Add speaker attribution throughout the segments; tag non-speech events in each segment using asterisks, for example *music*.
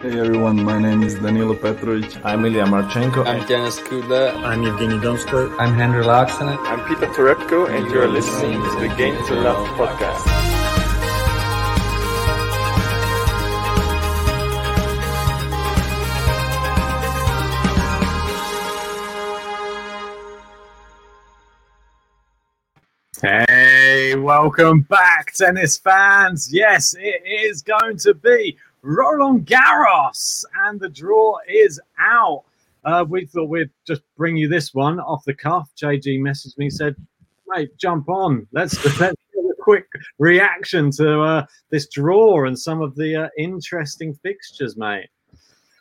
Speaker 1: Hey everyone, my name is Danilo Petrovic.
Speaker 2: I'm Ilya Marchenko.
Speaker 3: I'm Denis Kudla.
Speaker 4: I'm Evgeny Donskoy.
Speaker 5: I'm Henry Laaksonen.
Speaker 6: I'm Peter Torebko, and you're listening to the Game to Love podcast.
Speaker 2: Hey, welcome back, tennis fans. Yes, it is going to be Roland Garros, and the draw is out. Uh, we thought we'd just bring you this one off the cuff. JG messaged me, said, "Mate, jump on. Let's *laughs* let's quick reaction to uh, this draw and some of the uh, interesting fixtures, mate."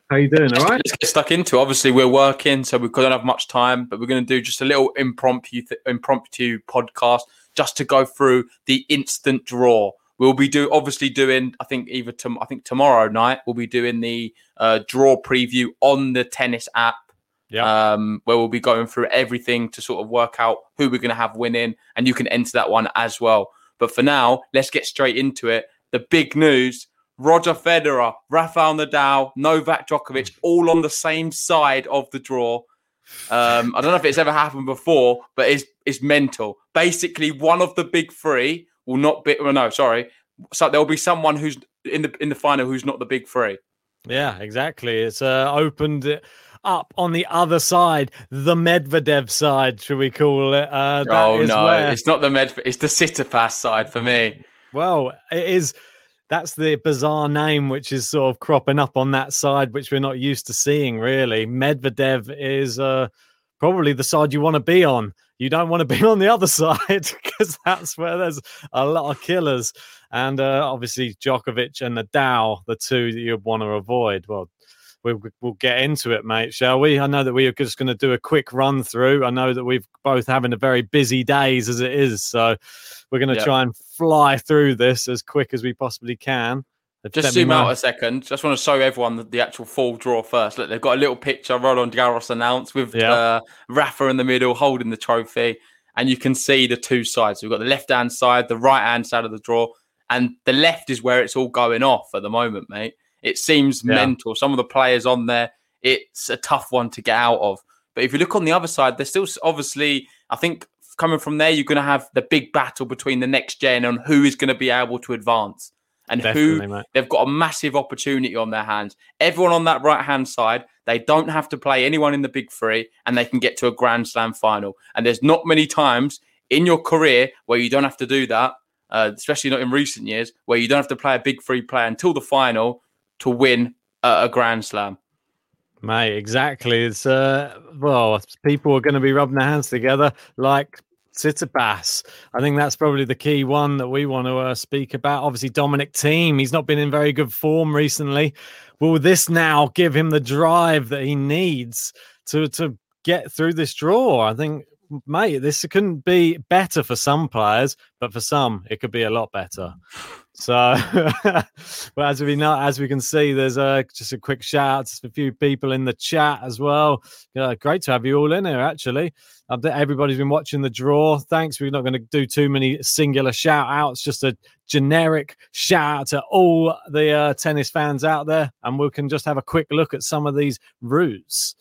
Speaker 2: How you doing? All right.
Speaker 3: Let's get stuck into. It. Obviously, we're working, so we don't have much time, but we're going to do just a little impromptu th- impromptu podcast just to go through the instant draw. We'll be do obviously doing. I think either tom- I think tomorrow night we'll be doing the uh, draw preview on the tennis app.
Speaker 2: Yeah.
Speaker 3: Um, where we'll be going through everything to sort of work out who we're going to have winning, and you can enter that one as well. But for now, let's get straight into it. The big news: Roger Federer, Rafael Nadal, Novak Djokovic, all on the same side of the draw. Um, I don't know if it's ever happened before, but it's it's mental. Basically, one of the big three will not be. Well, no, sorry. So there will be someone who's in the in the final who's not the big three.
Speaker 4: Yeah, exactly. It's uh, opened it up on the other side, the Medvedev side, should we call it? Uh,
Speaker 3: oh no, where... it's not the Medvedev. It's the Tsitsipas side for me.
Speaker 4: Well, it is. That's the bizarre name which is sort of cropping up on that side, which we're not used to seeing. Really, Medvedev is uh, probably the side you want to be on you don't want to be *laughs* on the other side because that's where there's a lot of killers. And uh, obviously, Djokovic and Nadal, the two that you'd want to avoid. Well, we'll, we'll get into it, mate, shall we? I know that we are just going to do a quick run through. I know that we've both having a very busy days as it is. So we're going to yep. try and fly through this as quick as we possibly can.
Speaker 3: Just zoom out a second. Just want to show everyone the, the, actual full draw first. Look, they've got a little picture Roland Garros announced with yeah. uh, Rafa in the middle holding the trophy. And you can see the two sides. We've got the left hand side, the right hand side of the draw. And the left is where it's all going off at the moment, mate. It seems yeah. mental. Some of the players on there, it's a tough one to get out of. But if you look on the other side, there's still obviously, I think coming from there, you're going to have the big battle between the next gen on who is going to be able to advance and Definitely, who mate. they've got a massive opportunity on their hands. Everyone on that right hand side, they don't have to play anyone in the big three and they can get to a Grand Slam final. And there's not many times in your career where you don't have to do that, uh, especially not in recent years, where you don't have to play a big three player until the final to win a, a Grand Slam.
Speaker 4: Mate, exactly. It's uh, well, people are going to be rubbing their hands together like Tsitsipas. I think that's probably the key one that we want to uh, speak about. Obviously, Dominic Thiem, he's not been in very good form recently. Will this now give him the drive that he needs to to get through this draw? I think, mate, this couldn't be better for some players, but for some, it could be a lot better. So, *laughs* but as we know, as we can see, there's a just a quick shout out to a few people in the chat as well. Uh, great to have you all in here, actually. Uh, everybody's been watching the draw. Thanks. We're not going to do too many singular shout outs, just a generic shout out to all the uh, tennis fans out there, and we can just have a quick look at some of these routes.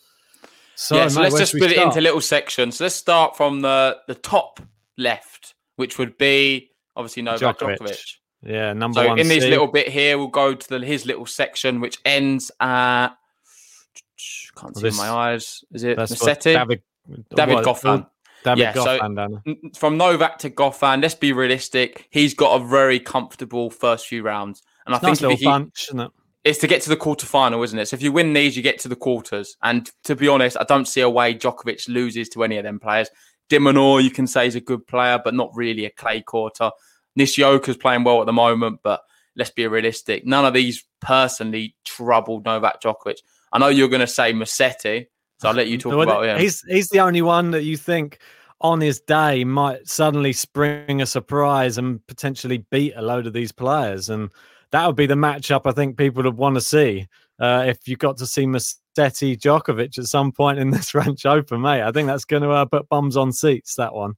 Speaker 3: So, yeah, so let's just split it into little sections. So let's start from the the top left, which would be obviously Novak Djokovic. Djokovic.
Speaker 4: Yeah, number
Speaker 3: so
Speaker 4: one.
Speaker 3: in this little bit here, we'll go to the, his little section, which ends at. Can't see this, my eyes. Is it Musetti? David, David Goffin.
Speaker 4: Oh, David yeah, Goffin,
Speaker 3: so from Novak to Goffin, let's be realistic. He's got a very comfortable first few rounds, and
Speaker 4: it's
Speaker 3: I
Speaker 4: nice
Speaker 3: think
Speaker 4: he, bunch, isn't it?
Speaker 3: It's to get to the quarterfinal, isn't it? So if you win these, you get to the quarters. And to be honest, I don't see a way Djokovic loses to any of them players. de Minaur, you can say, is a good player, but not really a clay quarter. Nishioka's playing well at the moment, but let's be realistic. None of these personally troubled Novak Djokovic. I know you're going to say Musetti, so I'll let you *laughs* talk well, about him.
Speaker 4: He's he's the only one that you think on his day might suddenly spring a surprise and potentially beat a load of these players, and that would be the matchup I think people would want to see. Uh, if you got to see Musetti Djokovic at some point in this *laughs* French Open, mate, I think that's going to uh, put bums on seats. That one.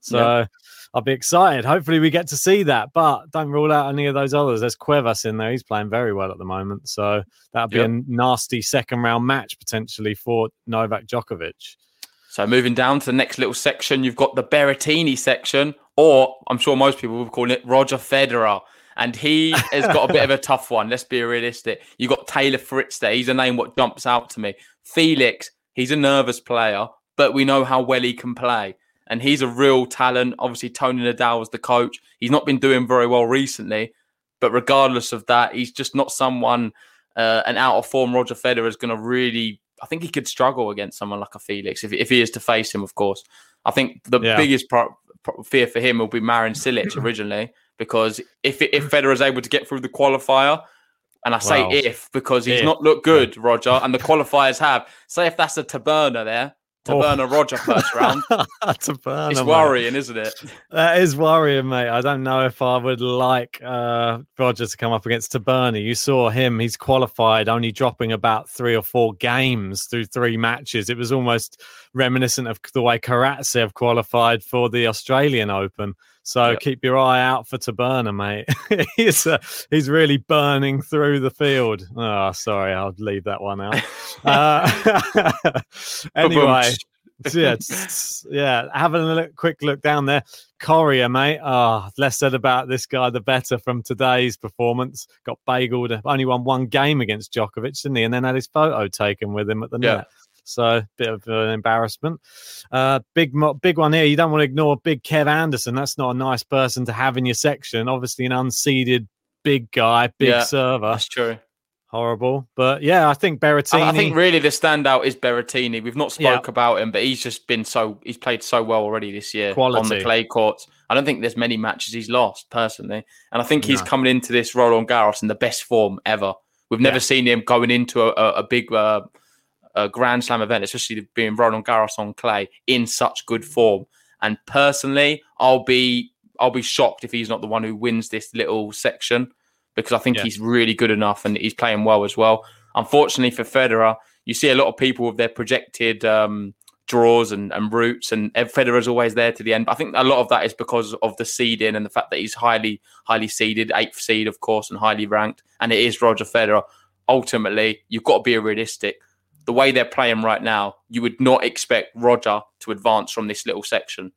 Speaker 4: So yeah. I'll be excited. Hopefully, we get to see that, but don't rule out any of those others. There's Cuevas in there; he's playing very well at the moment, so that'd be yep. a nasty second round match potentially for Novak Djokovic.
Speaker 3: So moving down to the next little section, you've got the Berrettini section, or I'm sure most people will call it Roger Federer. And he has got a bit of a *laughs* tough one. Let's be realistic. You got Taylor Fritz there. He's a name what jumps out to me. Felix, he's a nervous player, but we know how well he can play and he's a real talent. Obviously, Tony Nadal was the coach. He's not been doing very well recently, but regardless of that, he's just not someone. Uh, an out of form Roger Federer is going to really. I think he could struggle against someone like a Felix if, if he is to face him. Of course, I think the yeah. biggest pro- pro- fear for him will be Marin Cilic *clears throat* originally because if if Federer is able to get through the qualifier. And I say if because he's if. not looked good, Roger, and the *laughs* qualifiers have. Say if that's a Taberner there, Taberner oh. Roger first round. *laughs*
Speaker 4: Taberner,
Speaker 3: it's worrying, mate. isn't it?
Speaker 4: That is worrying, mate. I don't know if I would like uh, Roger to come up against Taberner. You saw him; he's qualified, only dropping about three or four games through three matches. It was almost reminiscent of the way Karatsev qualified for the Australian Open. So yep. keep your eye out for Taberner, mate. *laughs* he's uh, he's really burning through the field. Oh, sorry, I'll leave that one out. *laughs* uh, *laughs* anyway, yeah, yeah. Having a look, quick look down there, Coria, mate. Ah, oh, less said about this guy, the better from today's performance. Got bageled, only won one game against Djokovic, didn't he? And then had his photo taken with him at the yeah. net. So bit of an embarrassment. Uh, big big one here. You don't want to ignore big Kev Anderson. That's not a nice person to have in your section. Obviously, an unseeded big guy, big yeah, server.
Speaker 3: That's true.
Speaker 4: Horrible, but yeah, I think Berrettini. I
Speaker 3: think really the standout is Berrettini. We've not spoke yeah. about him, but he's just been so he's played so well already this year Quality. on the clay courts. I don't think there's many matches he's lost personally, and I think he's no. coming into this Roland Garros in the best form ever. We've never yeah. seen him going into a, a, a big uh, a Grand Slam event, especially being Roland Garros on clay, in such good form. And personally, I'll be I'll be shocked if he's not the one who wins this little section because I think yeah. he's really good enough and he's playing well as well. Unfortunately for Federer, you see a lot of people with their projected um, draws and, and routes, and Federer's always there to the end. But I think a lot of that is because of the seeding and the fact that he's highly, highly seeded, eighth seed, of course, and highly ranked. And it is Roger Federer. Ultimately, you've got to be realistic the way they're playing right now, you would not expect Roger to advance from this little section.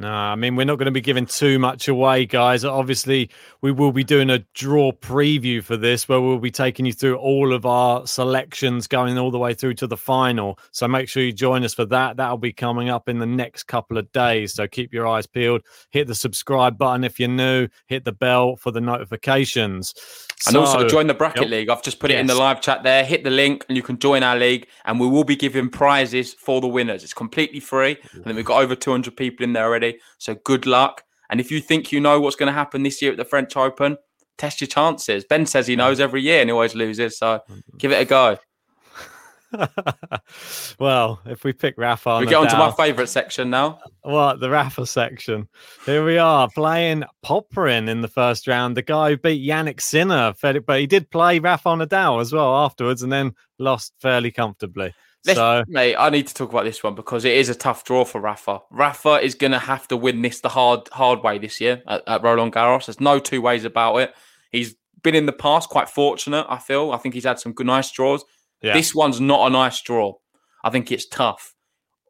Speaker 4: No, I mean, we're not going to be giving too much away, guys. Obviously, we will be doing a draw preview for this where we'll be taking you through all of our selections going all the way through to the final. So make sure you join us for that. That'll be coming up in the next couple of days. So keep your eyes peeled. Hit the subscribe button if you're new, hit the bell for the notifications.
Speaker 3: And so, also join the bracket yep. league. I've just put it yes. in the live chat there. Hit the link and you can join our league. And we will be giving prizes for the winners. It's completely free. And then we've got over 200 people in there already. So good luck. And if you think you know what's going to happen this year at the French Open, test your chances. Ben says he knows every year and he always loses. So mm-hmm. give it a go. *laughs*
Speaker 4: well, if we pick Rafa,
Speaker 3: we get on to my favourite section now.
Speaker 4: What the Rafa section? Here we are playing Popyrin in the first round. The guy who beat Jannik Sinner, but he did play Rafa Nadal as well afterwards, and then lost fairly comfortably.
Speaker 3: So, mate, I need to talk about this one because it is a tough draw for Rafa. Rafa is going to have to win this the hard, hard way this year at, at Roland Garros. There's no two ways about it. He's been in the past quite fortunate. I feel. I think he's had some good, nice draws. Yeah. This one's not a nice draw. I think it's tough.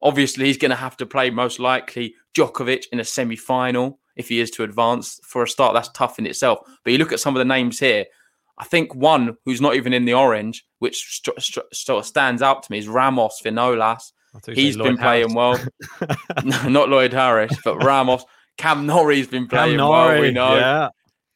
Speaker 3: Obviously, he's going to have to play most likely Djokovic in a semi final if he is to advance. For a start, that's tough in itself. But you look at some of the names here. I think one who's not even in the orange, which st- st- sort of stands out to me, is Ramos Vinolas. He's been playing well. *laughs* *laughs* not Lloyd Harris, but Ramos. Cam Norrie's been playing Norrie, well, we know. Yeah.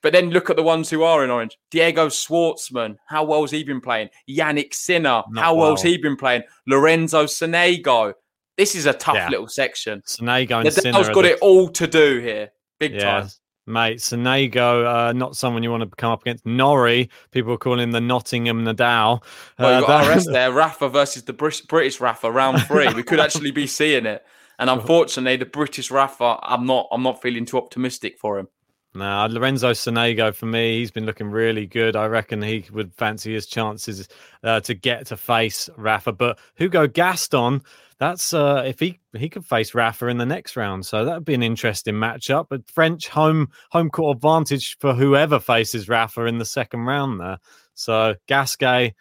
Speaker 3: But then look at the ones who are in orange. Diego Schwartzman, how well's he been playing? Jannik Sinner, Not how well's well. he been playing? Lorenzo Sonego. This is a tough yeah. little section.
Speaker 4: Sonego and Sinner. Nadal's
Speaker 3: got it all to do here, big yeah. time.
Speaker 4: Mate, Sonego, uh, not someone you want to come up against. Norrie, people are calling him the Nottingham Nadal.
Speaker 3: Well,
Speaker 4: Uh,
Speaker 3: you got
Speaker 4: that-
Speaker 3: RS *laughs* there, Rafa versus the Brit- British Rafa, round three. We could actually be seeing it. And *laughs* unfortunately, the British Rafa, I'm not, I'm not feeling too optimistic for him.
Speaker 4: Nah, Lorenzo Sonego for me, he's been looking really good. I reckon he would fancy his chances uh, to get to face Rafa. But Hugo Gaston, that's uh, if he he could face Rafa in the next round, so that would be an interesting matchup. But French home home court advantage for whoever faces Rafa in the second round there. So Gasquet,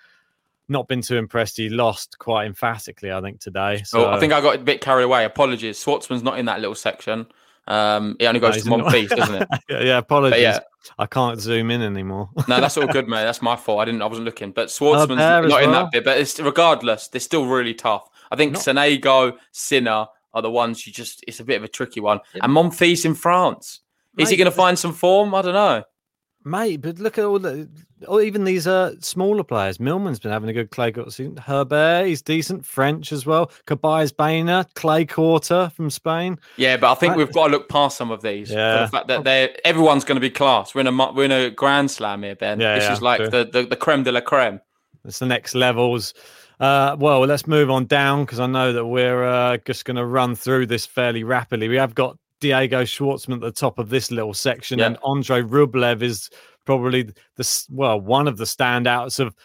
Speaker 4: not been too impressed. He lost quite emphatically, I think today. So
Speaker 3: Oh, I think I got a bit carried away. Apologies. Schwartzman's not in that little section. Um, it only
Speaker 4: No,
Speaker 3: goes
Speaker 4: he's
Speaker 3: to one
Speaker 4: not.
Speaker 3: piece, doesn't it? *laughs*
Speaker 4: yeah, yeah, apologies.
Speaker 3: yeah.
Speaker 4: I can't zoom in anymore.
Speaker 3: No, that's all good, *laughs* mate. That's my fault. I didn't. I wasn't looking. But Schwartzman's not in
Speaker 4: well.
Speaker 3: that bit. But it's regardless, they're still really tough. I think
Speaker 4: Not-
Speaker 3: Sonego, Sinner are the ones you just. It's a bit of a tricky one. And Monfils in France. Is he going to find some form? I don't know.
Speaker 4: Mate, but look at all the, or even these uh smaller players. Millman's been having a good clay court season. Herbert, he's decent. French as well. Carballés Baena, Clay Quarter from Spain.
Speaker 3: Yeah, but I think
Speaker 4: Right.
Speaker 3: we've got to look past some of these.
Speaker 4: Yeah.
Speaker 3: the fact that they everyone's going to be class. We're in a we're in a grand slam here, Ben.
Speaker 4: Yeah,
Speaker 3: this
Speaker 4: yeah,
Speaker 3: is like
Speaker 4: true.
Speaker 3: the, the the creme de la creme.
Speaker 4: It's the next levels. Uh, well, let's move on down because I know that we're uh, just going to run through this fairly rapidly. We have got Diego Schwartzman at the top of this little section,
Speaker 3: Yeah.
Speaker 4: and Andre Rublev is probably the well one of the standouts of.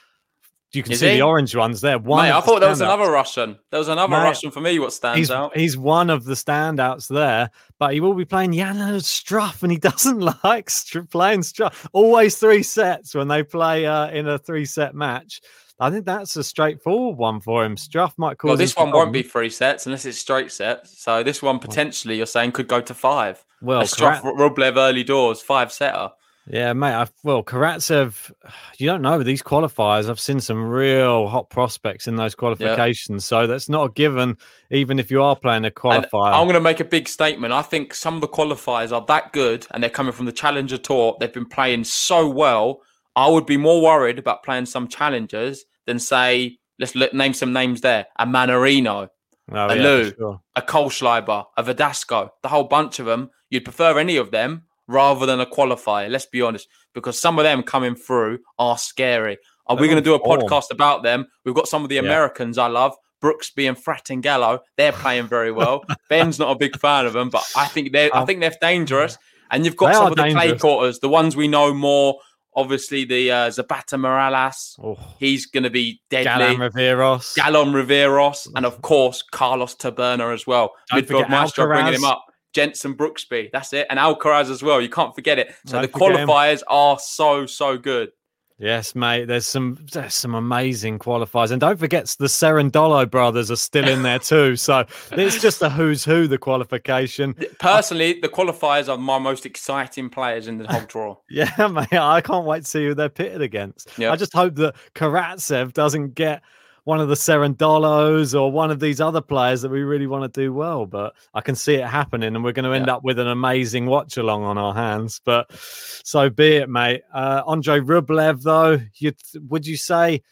Speaker 4: You can
Speaker 3: Is
Speaker 4: see
Speaker 3: he?
Speaker 4: the orange ones there. One
Speaker 3: Mate, I
Speaker 4: the
Speaker 3: thought there was another Russian. There was another
Speaker 4: Mate,
Speaker 3: Russian for me. What stands
Speaker 4: he's,
Speaker 3: out?
Speaker 4: he's one of the standouts there, but he will be playing Jan Struff, and he *laughs* doesn't like str- playing Struff. Always three sets when they play uh, in a three set match. I think that's a straightforward one for him. Struff might call.
Speaker 3: Well, this one won't be three sets unless it's straight sets. So this one potentially you're saying could go to five.
Speaker 4: Well,
Speaker 3: a Struff
Speaker 4: Karat-
Speaker 3: Rublev early doors five setter.
Speaker 4: yeah, mate. I, well, Karatsev, you don't know these qualifiers. I've seen some real hot prospects in those qualifications, so that's not a given. Even if you are playing a
Speaker 3: And
Speaker 4: qualifier,
Speaker 3: I'm going to make a big statement. I think some of the qualifiers are that good, and they're coming from the Challenger Tour. They've been playing so well. I would be more worried about playing some challengers than say, let's look, name some names there: a Mannarino,
Speaker 4: Oh,
Speaker 3: a
Speaker 4: yeah,
Speaker 3: Lou.
Speaker 4: sure.
Speaker 3: a Kohlschreiber, a Verdasco, the whole bunch of them. You'd prefer any of them rather than a qualifier. Let's be honest, because some of them coming through are scary. Are we
Speaker 4: They're
Speaker 3: going to do a
Speaker 4: form.
Speaker 3: podcast about them? We've got some of the
Speaker 4: Yeah.
Speaker 3: Americans I love, Brooksby and Fratangelo. They're playing very well. *laughs* Ben's not a big fan of them, but I think they're I
Speaker 4: Oh.
Speaker 3: think they're dangerous. And you've got
Speaker 4: They
Speaker 3: some of the clay quarters, the ones we know more. Obviously, the uh, Zapata Miralles.
Speaker 4: Oh,
Speaker 3: He's going to be deadly.
Speaker 4: Galan Riveros.
Speaker 3: Galan Riveros, and of course Carlos Taberner as well.
Speaker 4: Don't
Speaker 3: Midfield maestro bringing him up. Jenson Brooksby, that's it, and Alcaraz as well. You can't forget it. So
Speaker 4: Don't
Speaker 3: the
Speaker 4: forget him.
Speaker 3: qualifiers are so so good.
Speaker 4: Yes, mate. There's some there's some amazing qualifiers, and don't forget the Cerundolo brothers are still in there too. So it's just a who's who the qualification.
Speaker 3: Personally, the qualifiers are my most exciting players in the whole draw. *laughs*
Speaker 4: Yeah, mate. I can't wait to see who they're pitted against.
Speaker 3: Yeah.
Speaker 4: I just hope that Karatsev doesn't get one of the Cerundolos or one of these other players that we really want to do well. But I can see it happening, and we're going to end
Speaker 3: Yeah.
Speaker 4: up with an amazing watch along on our hands. But so be it, mate. Uh, Andre Rublev, though, you'd would you say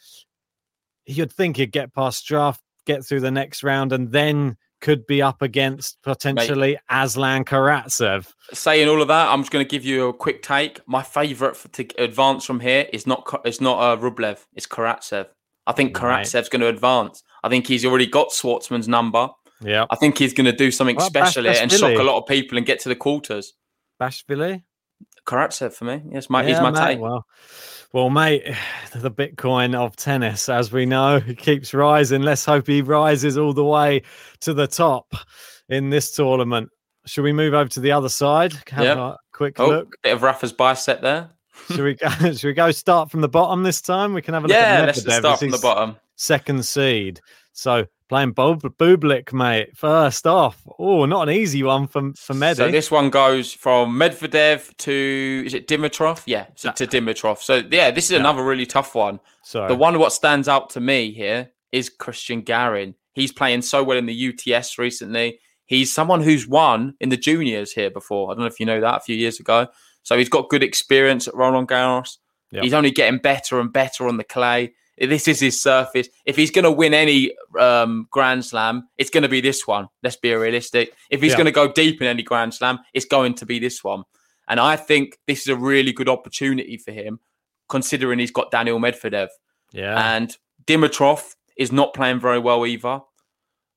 Speaker 4: you'd think he'd get past draft, get through the next round, and then could be up against potentially Aslan Karatsev?
Speaker 3: Saying all of that, I'm just going to give you a quick take. My favourite to advance from here is not it's not uh, Rublev, it's Karatsev. I think
Speaker 4: Right.
Speaker 3: Karatsev's going to advance. I think he's already got Schwartzman's number.
Speaker 4: Yeah,
Speaker 3: I think he's going to do something
Speaker 4: Well,
Speaker 3: special here and shock a lot of people and get to the quarters.
Speaker 4: Bashvili.
Speaker 3: Karatsev for me. Yes, my, he's my
Speaker 4: mate,
Speaker 3: take.
Speaker 4: Well, well, mate, *sighs* the Bitcoin of tennis, as we know, *laughs* keeps rising. Let's hope he rises all the way to the top in this tournament. Should we move over to the other side? Have
Speaker 3: Yep.
Speaker 4: a quick
Speaker 3: Oh,
Speaker 4: look.
Speaker 3: bit of Rafa's bicep there.
Speaker 4: Should we go? *laughs* Should we go start from the bottom this time? We can have a look
Speaker 3: Yeah,
Speaker 4: at
Speaker 3: let's start from the bottom.
Speaker 4: Second seed. So playing Bob Bublik, mate. First off, oh, not an easy one for for Medi.
Speaker 3: So this one goes from Medvedev to is it Dimitrov? Yeah, so to Dimitrov. So yeah, this is another really tough one.
Speaker 4: So
Speaker 3: The one what stands out to me here is Christian Garin. He's playing so well in the UTS recently. He's someone who's won in the juniors here before. I don't know if you know that a few years ago. So he's got good experience at Roland Garros.
Speaker 4: Yep.
Speaker 3: He's only getting better and better on the clay. This is his surface. If he's going to win any um, Grand Slam, it's going to be this one. Let's be realistic. If he's
Speaker 4: Yeah.
Speaker 3: going to go deep in any Grand Slam, it's going to be this one. And I think this is a really good opportunity for him, considering he's got Daniil Medvedev.
Speaker 4: Yeah.
Speaker 3: And Dimitrov is not playing very well either.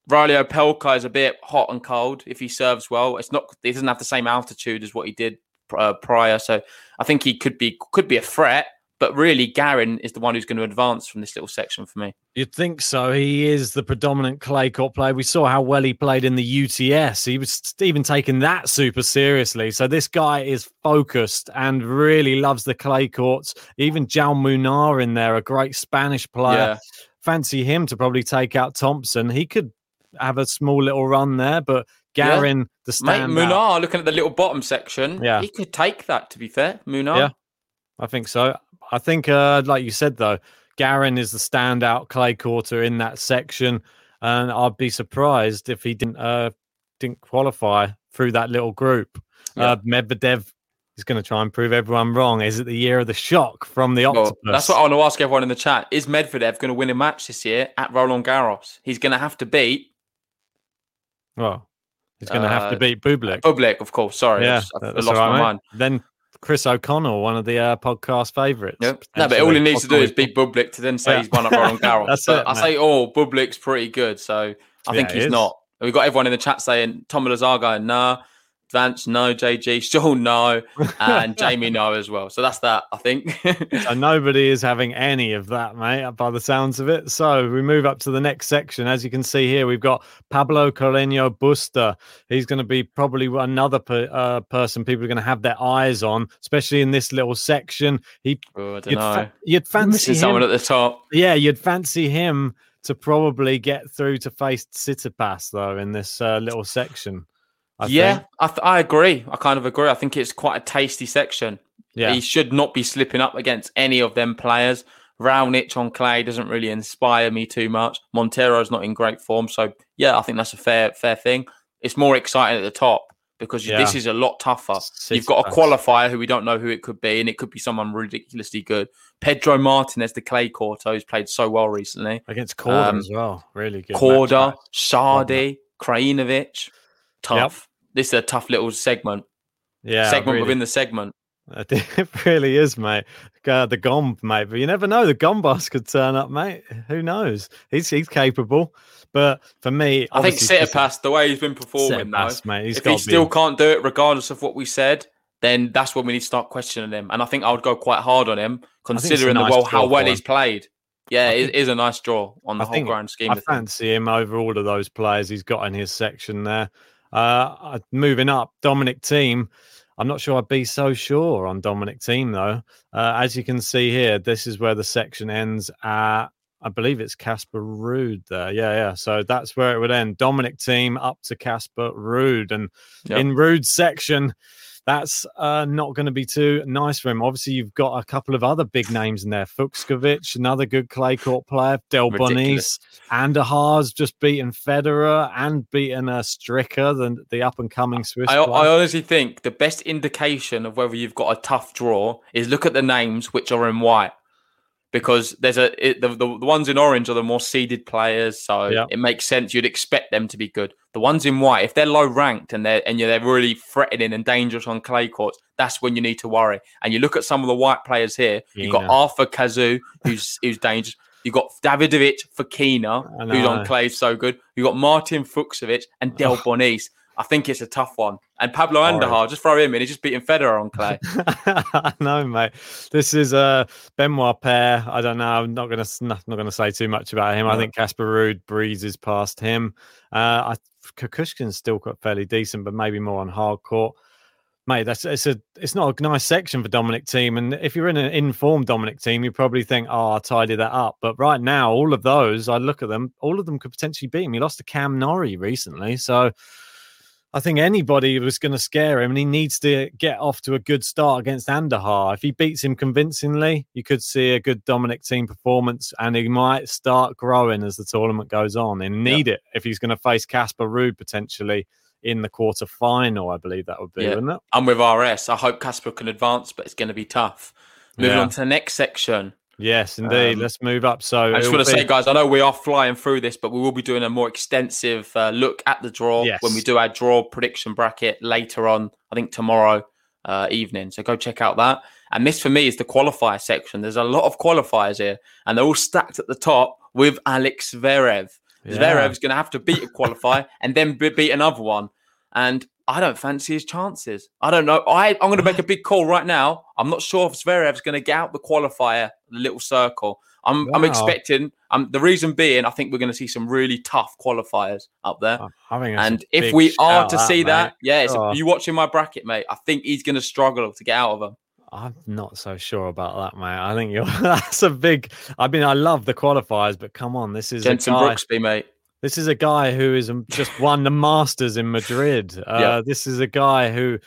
Speaker 3: Reilly Opelka is a bit hot and cold if he serves well. It's not he doesn't have the same altitude as what he did uh, prior, so I think he could be could be a threat. But really, Garin is the one who's going to advance from this little section for me.
Speaker 4: You'd think so. He is the predominant clay court player. We saw how well he played in the UTS. He was even taking that super seriously. So this guy is focused and really loves the clay courts. Even Jaume Munar in there, a great Spanish player. Yeah. Fancy him to probably take out Thompson. He could have a small little run there, but Garin, yeah. the stand
Speaker 3: Mate, Munar, looking at the little bottom section, yeah, he could take that. To be fair, Munar,
Speaker 4: yeah, I think so. I think, uh, like you said though, Garin is the standout clay quarter in that section, and I'd be surprised if he didn't uh, didn't qualify through that little group. Yeah. Uh, Medvedev is going to try and prove everyone wrong. Is it the year of the shock from the Octopus? Well,
Speaker 3: that's what I want to ask everyone in the chat. Is Medvedev going to win a match this year at Roland Garros? He's going to have to beat.
Speaker 4: Well, he's going to have to uh, beat Bublik.
Speaker 3: Bublik, of course. Sorry, yeah, I, I lost right, my mind.
Speaker 4: Then Chris O'Connell, one of the uh, podcast favourites.
Speaker 3: Yep. No, but all he needs to do is beat Bublik to then say yeah. he's won at Roland *laughs* Garros. That's but it, I say, oh, Bublik's pretty good, so I think he's not. We've got everyone in the chat saying Tom Lazaga, nah. Vance, no. JG, Sean, no. And *laughs* Jamie, no as well. So that's that, I think. *laughs*
Speaker 4: so nobody is having any of that, mate, by the sounds of it. So we move up to the next section. As you can see here, we've got Pablo Carreño Busta. He's going to be probably another per, uh, person people are going to have their eyes on, especially in this little section. He,
Speaker 3: oh, I don't you'd, know. Fa-
Speaker 4: you'd fancy him,
Speaker 3: someone at the top.
Speaker 4: Yeah, you'd fancy him to probably get through to face Tsitsipas, though, in this uh, little section.
Speaker 3: I yeah, I, th- I agree. I kind of agree. I think it's quite a tasty section. Yeah. He should not be slipping up against any of them players. Raonic on clay doesn't really inspire me too much. Monteiro's not in great form, so yeah, I think that's a fair fair thing. It's more exciting at the top because yeah. this is a lot tougher. You've got a qualifier who we don't know who it could be, and it could be someone ridiculously good. Pedro Martinez, the clay quarter, who's played so well recently
Speaker 4: against Korda um, as well. Really good.
Speaker 3: Korda, Chardy, Krajinovic tough. Yep. This is a tough little segment.
Speaker 4: Yeah,
Speaker 3: segment really. within the segment. *laughs*
Speaker 4: It really is, mate. Uh, the Gomb, mate. But you never know. The Gombos could turn up, mate. Who knows? He's he's capable. But for me,
Speaker 3: I think Tsitsipas, the way he's been performing, though, mate, if he still be... can't do it, regardless of what we said, then that's when we need to start questioning him. And I think I would go quite hard on him, considering nice the well how well he's played. Yeah, it is a nice draw on the I whole grand scheme.
Speaker 4: I fancy him over all of those players he's got in his section there. Uh, moving up, Dominic Thiem. I'm not sure I'd be so sure on Dominic Thiem though. Uh, as you can see here, this is where the section ends at. I believe it's Casper Ruud there. Yeah, yeah. So that's where it would end. Dominic Team up to Casper Ruud. And yep. in Ruud's section, that's uh, not going to be too nice for him. Obviously, you've got a couple of other big names in there. Fucsovics, another good clay court player. Delbonis, Andujar's just beaten Federer and beaten uh, Stricker, the, the up and coming Swiss.
Speaker 3: I, I, honestly think the best indication of whether you've got a tough draw is look at the names which are in white because there's a it, the, the, the ones in orange are the more seeded players, so yep. it makes sense. You'd expect them to be good. The ones in white, if they're low ranked and they're and they're really threatening and dangerous on clay courts, that's when you need to worry. And you look at some of the white players here. You've got Arthur Cazaux, who's *laughs* who's dangerous. You've got Davidovich Fokina, who's on clay so good. You've got Martin Fucsovics and Delbonis. I think it's a tough one. And Pablo Andujar, just throw him in. He's just beating Federer on clay. *laughs*
Speaker 4: no, mate. This is a Benoit Paire. I don't know. I'm not gonna not, not gonna say too much about him. No. I think Casper Ruud breezes past him. Uh, I Kukushkin's still got fairly decent, but maybe more on hard court. Mate, that's it's a it's not a nice section for Dominic Thiem. And if you're in an informed Dominic Thiem, you probably think, oh, I'll tidy that up. But right now, all of those, I look at them, all of them could potentially beat him. He lost to Cam Norrie recently, so I think anybody was going to scare him, and he needs to get off to a good start against Andujar. If he beats him convincingly, you could see a good Dominic Thiem performance, and he might start growing as the tournament goes on. And need it if he's going to face Casper Ruud potentially in the quarter final. I believe that would be, wouldn't it?
Speaker 3: I'm with RS. I hope Casper can advance, but it's going to be tough. Moving yeah. on to the next section.
Speaker 4: Yes, indeed. Um, Let's move up. So
Speaker 3: I just want to be... say, guys, I know we are flying through this, but we will be doing a more extensive uh, look at the draw yes. when we do our draw prediction bracket later on. I think tomorrow. uh, evening. So go check out that. And this for me is the qualifier section. There's a lot of qualifiers here, and they're all stacked at the top with Alex Zverev. Yeah. Zverev's going to have to beat a qualifier and then beat another one. And I don't fancy his chances. I don't know. I, I'm going to make a big call right now. I'm not sure if Zverev's going to get out the qualifier, the little circle. I'm, wow. I'm expecting. Um, the reason being, I think we're going to see some really tough qualifiers up there. and if we are to see that, yeah, oh. you watching my bracket, mate. I think he's going to struggle to get out of them.
Speaker 4: I'm not so sure about that, mate. I think you're *laughs* that's a big. I mean, I love the qualifiers, but come on, this is
Speaker 3: Jenson
Speaker 4: guy,
Speaker 3: Brooksby, mate.
Speaker 4: This is a guy who is just won the Masters in Madrid. *laughs* Uh, yeah. This is a guy who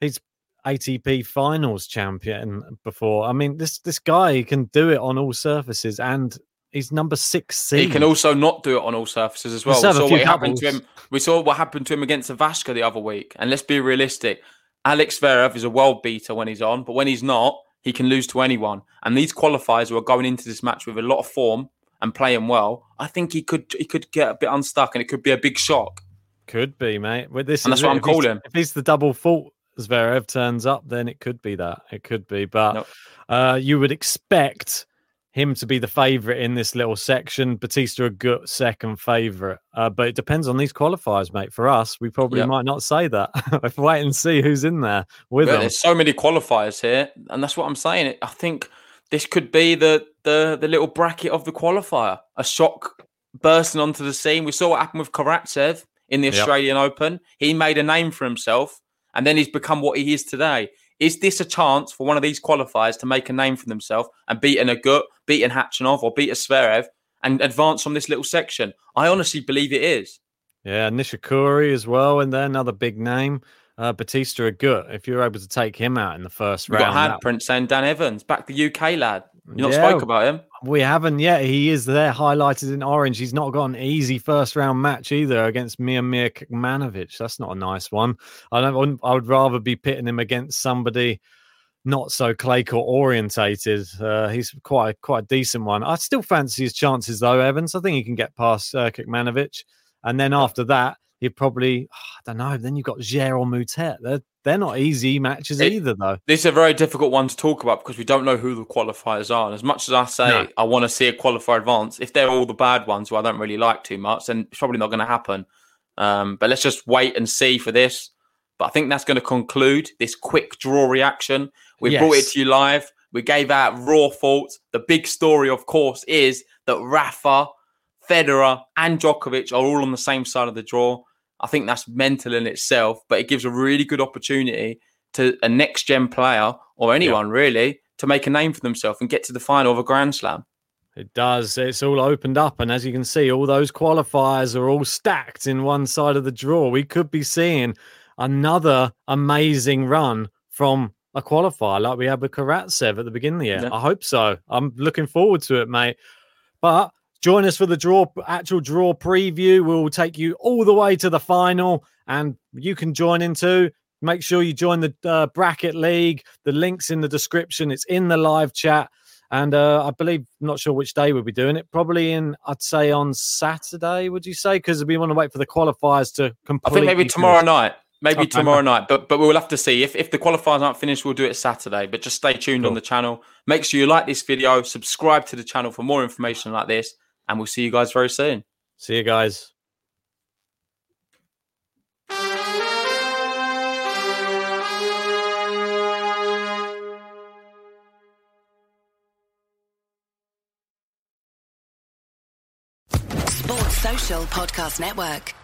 Speaker 4: he's ATP Finals champion before. I mean, this this guy can do it on all surfaces, and he's number six. seed.
Speaker 3: He can also not do it on all surfaces as well. We saw what happened to him. We saw what happened to him against Ivashka the other week. And let's be realistic. Alex Zverev is a world beater when he's on, but when he's not, he can lose to anyone. And these qualifiers were going into this match with a lot of form and playing well, I think he could he could get a bit unstuck, and it could be a big shock.
Speaker 4: Could be, mate. With this,
Speaker 3: and that's what I'm
Speaker 4: if
Speaker 3: calling.
Speaker 4: If he's the double fault Zverev turns up, then it could be that. It could be, but nope. uh, you would expect him to be the favourite in this little section. Bautista a good second favourite, uh, but it depends on these qualifiers, mate. For us, we probably yep. might not say that. *laughs* if wait and see who's in there with yeah, them.
Speaker 3: There's so many qualifiers here, and that's what I'm saying. I think this could be the the the little bracket of the qualifier. A shock bursting onto the scene. We saw what happened with Karatsev in the yep. Australian Open. He made a name for himself, and then he's become what he is today. Is this a chance for one of these qualifiers to make a name for themselves and beat an Agut, beat an Khachanov, or beat a Zverev and advance from this little section? I honestly believe it is.
Speaker 4: Yeah, Nishikori as well, and then another big name. Uh, Bautista Agut, if you're able to take him out in the 1st round.
Speaker 3: got handprint saying Dan Evans, back the UK lad. You not yeah, spoke about him.
Speaker 4: We haven't yet. He is there, highlighted in orange. He's not got an easy first round match either against Miomir Kecmanovic. That's not a nice one. I don't. I would rather be pitting him against somebody not so clay court orientated. Uh, he's quite quite a decent one. I still fancy his chances though, Evans. I think he can get past uh, Kecmanovic, and then after that, he'd probably I don't know. Then you've got Djere Moutet. They're they're not easy matches it, either, though.
Speaker 3: This is a very difficult one to talk about because we don't know who the qualifiers are. And as much as I say no. I want to see a qualifier advance, if they're all the bad ones who I don't really like too much, then it's probably not going to happen. Um, but let's just wait and see for this. But I think that's going to conclude this quick draw reaction. We yes. brought it to you live. We gave out raw thoughts. The big story, of course, is that Rafa, Federer, and Djokovic are all on the same side of the draw. I think that's mental in itself, but it gives a really good opportunity to a next gen player or anyone yeah. really to make a name for themselves and get to the final of a Grand Slam.
Speaker 4: It does. It's all opened up. And as you can see, all those qualifiers are all stacked in one side of the draw. We could be seeing another amazing run from a qualifier like we had with Karatsev at the beginning of the year. Yeah. I hope so. I'm looking forward to it, mate. But Join us for the draw, actual draw preview. We'll take you all the way to the final, and you can join in too. Make sure you join the uh, bracket league. The link's in the description. It's in the live chat, and uh, I believe not sure which day we'll be doing it. Probably in, I'd say on Saturday. Would you say? Because we want to wait for the qualifiers to complete.
Speaker 3: I think maybe tomorrow night. Maybe okay. tomorrow night, but but we'll have to see. If if the qualifiers aren't finished, we'll do it Saturday. But just stay tuned cool. on the channel. Make sure you like this video, subscribe to the channel for more information like this, and we'll see you guys very soon.
Speaker 4: See you guys. Sports Social Podcast Network.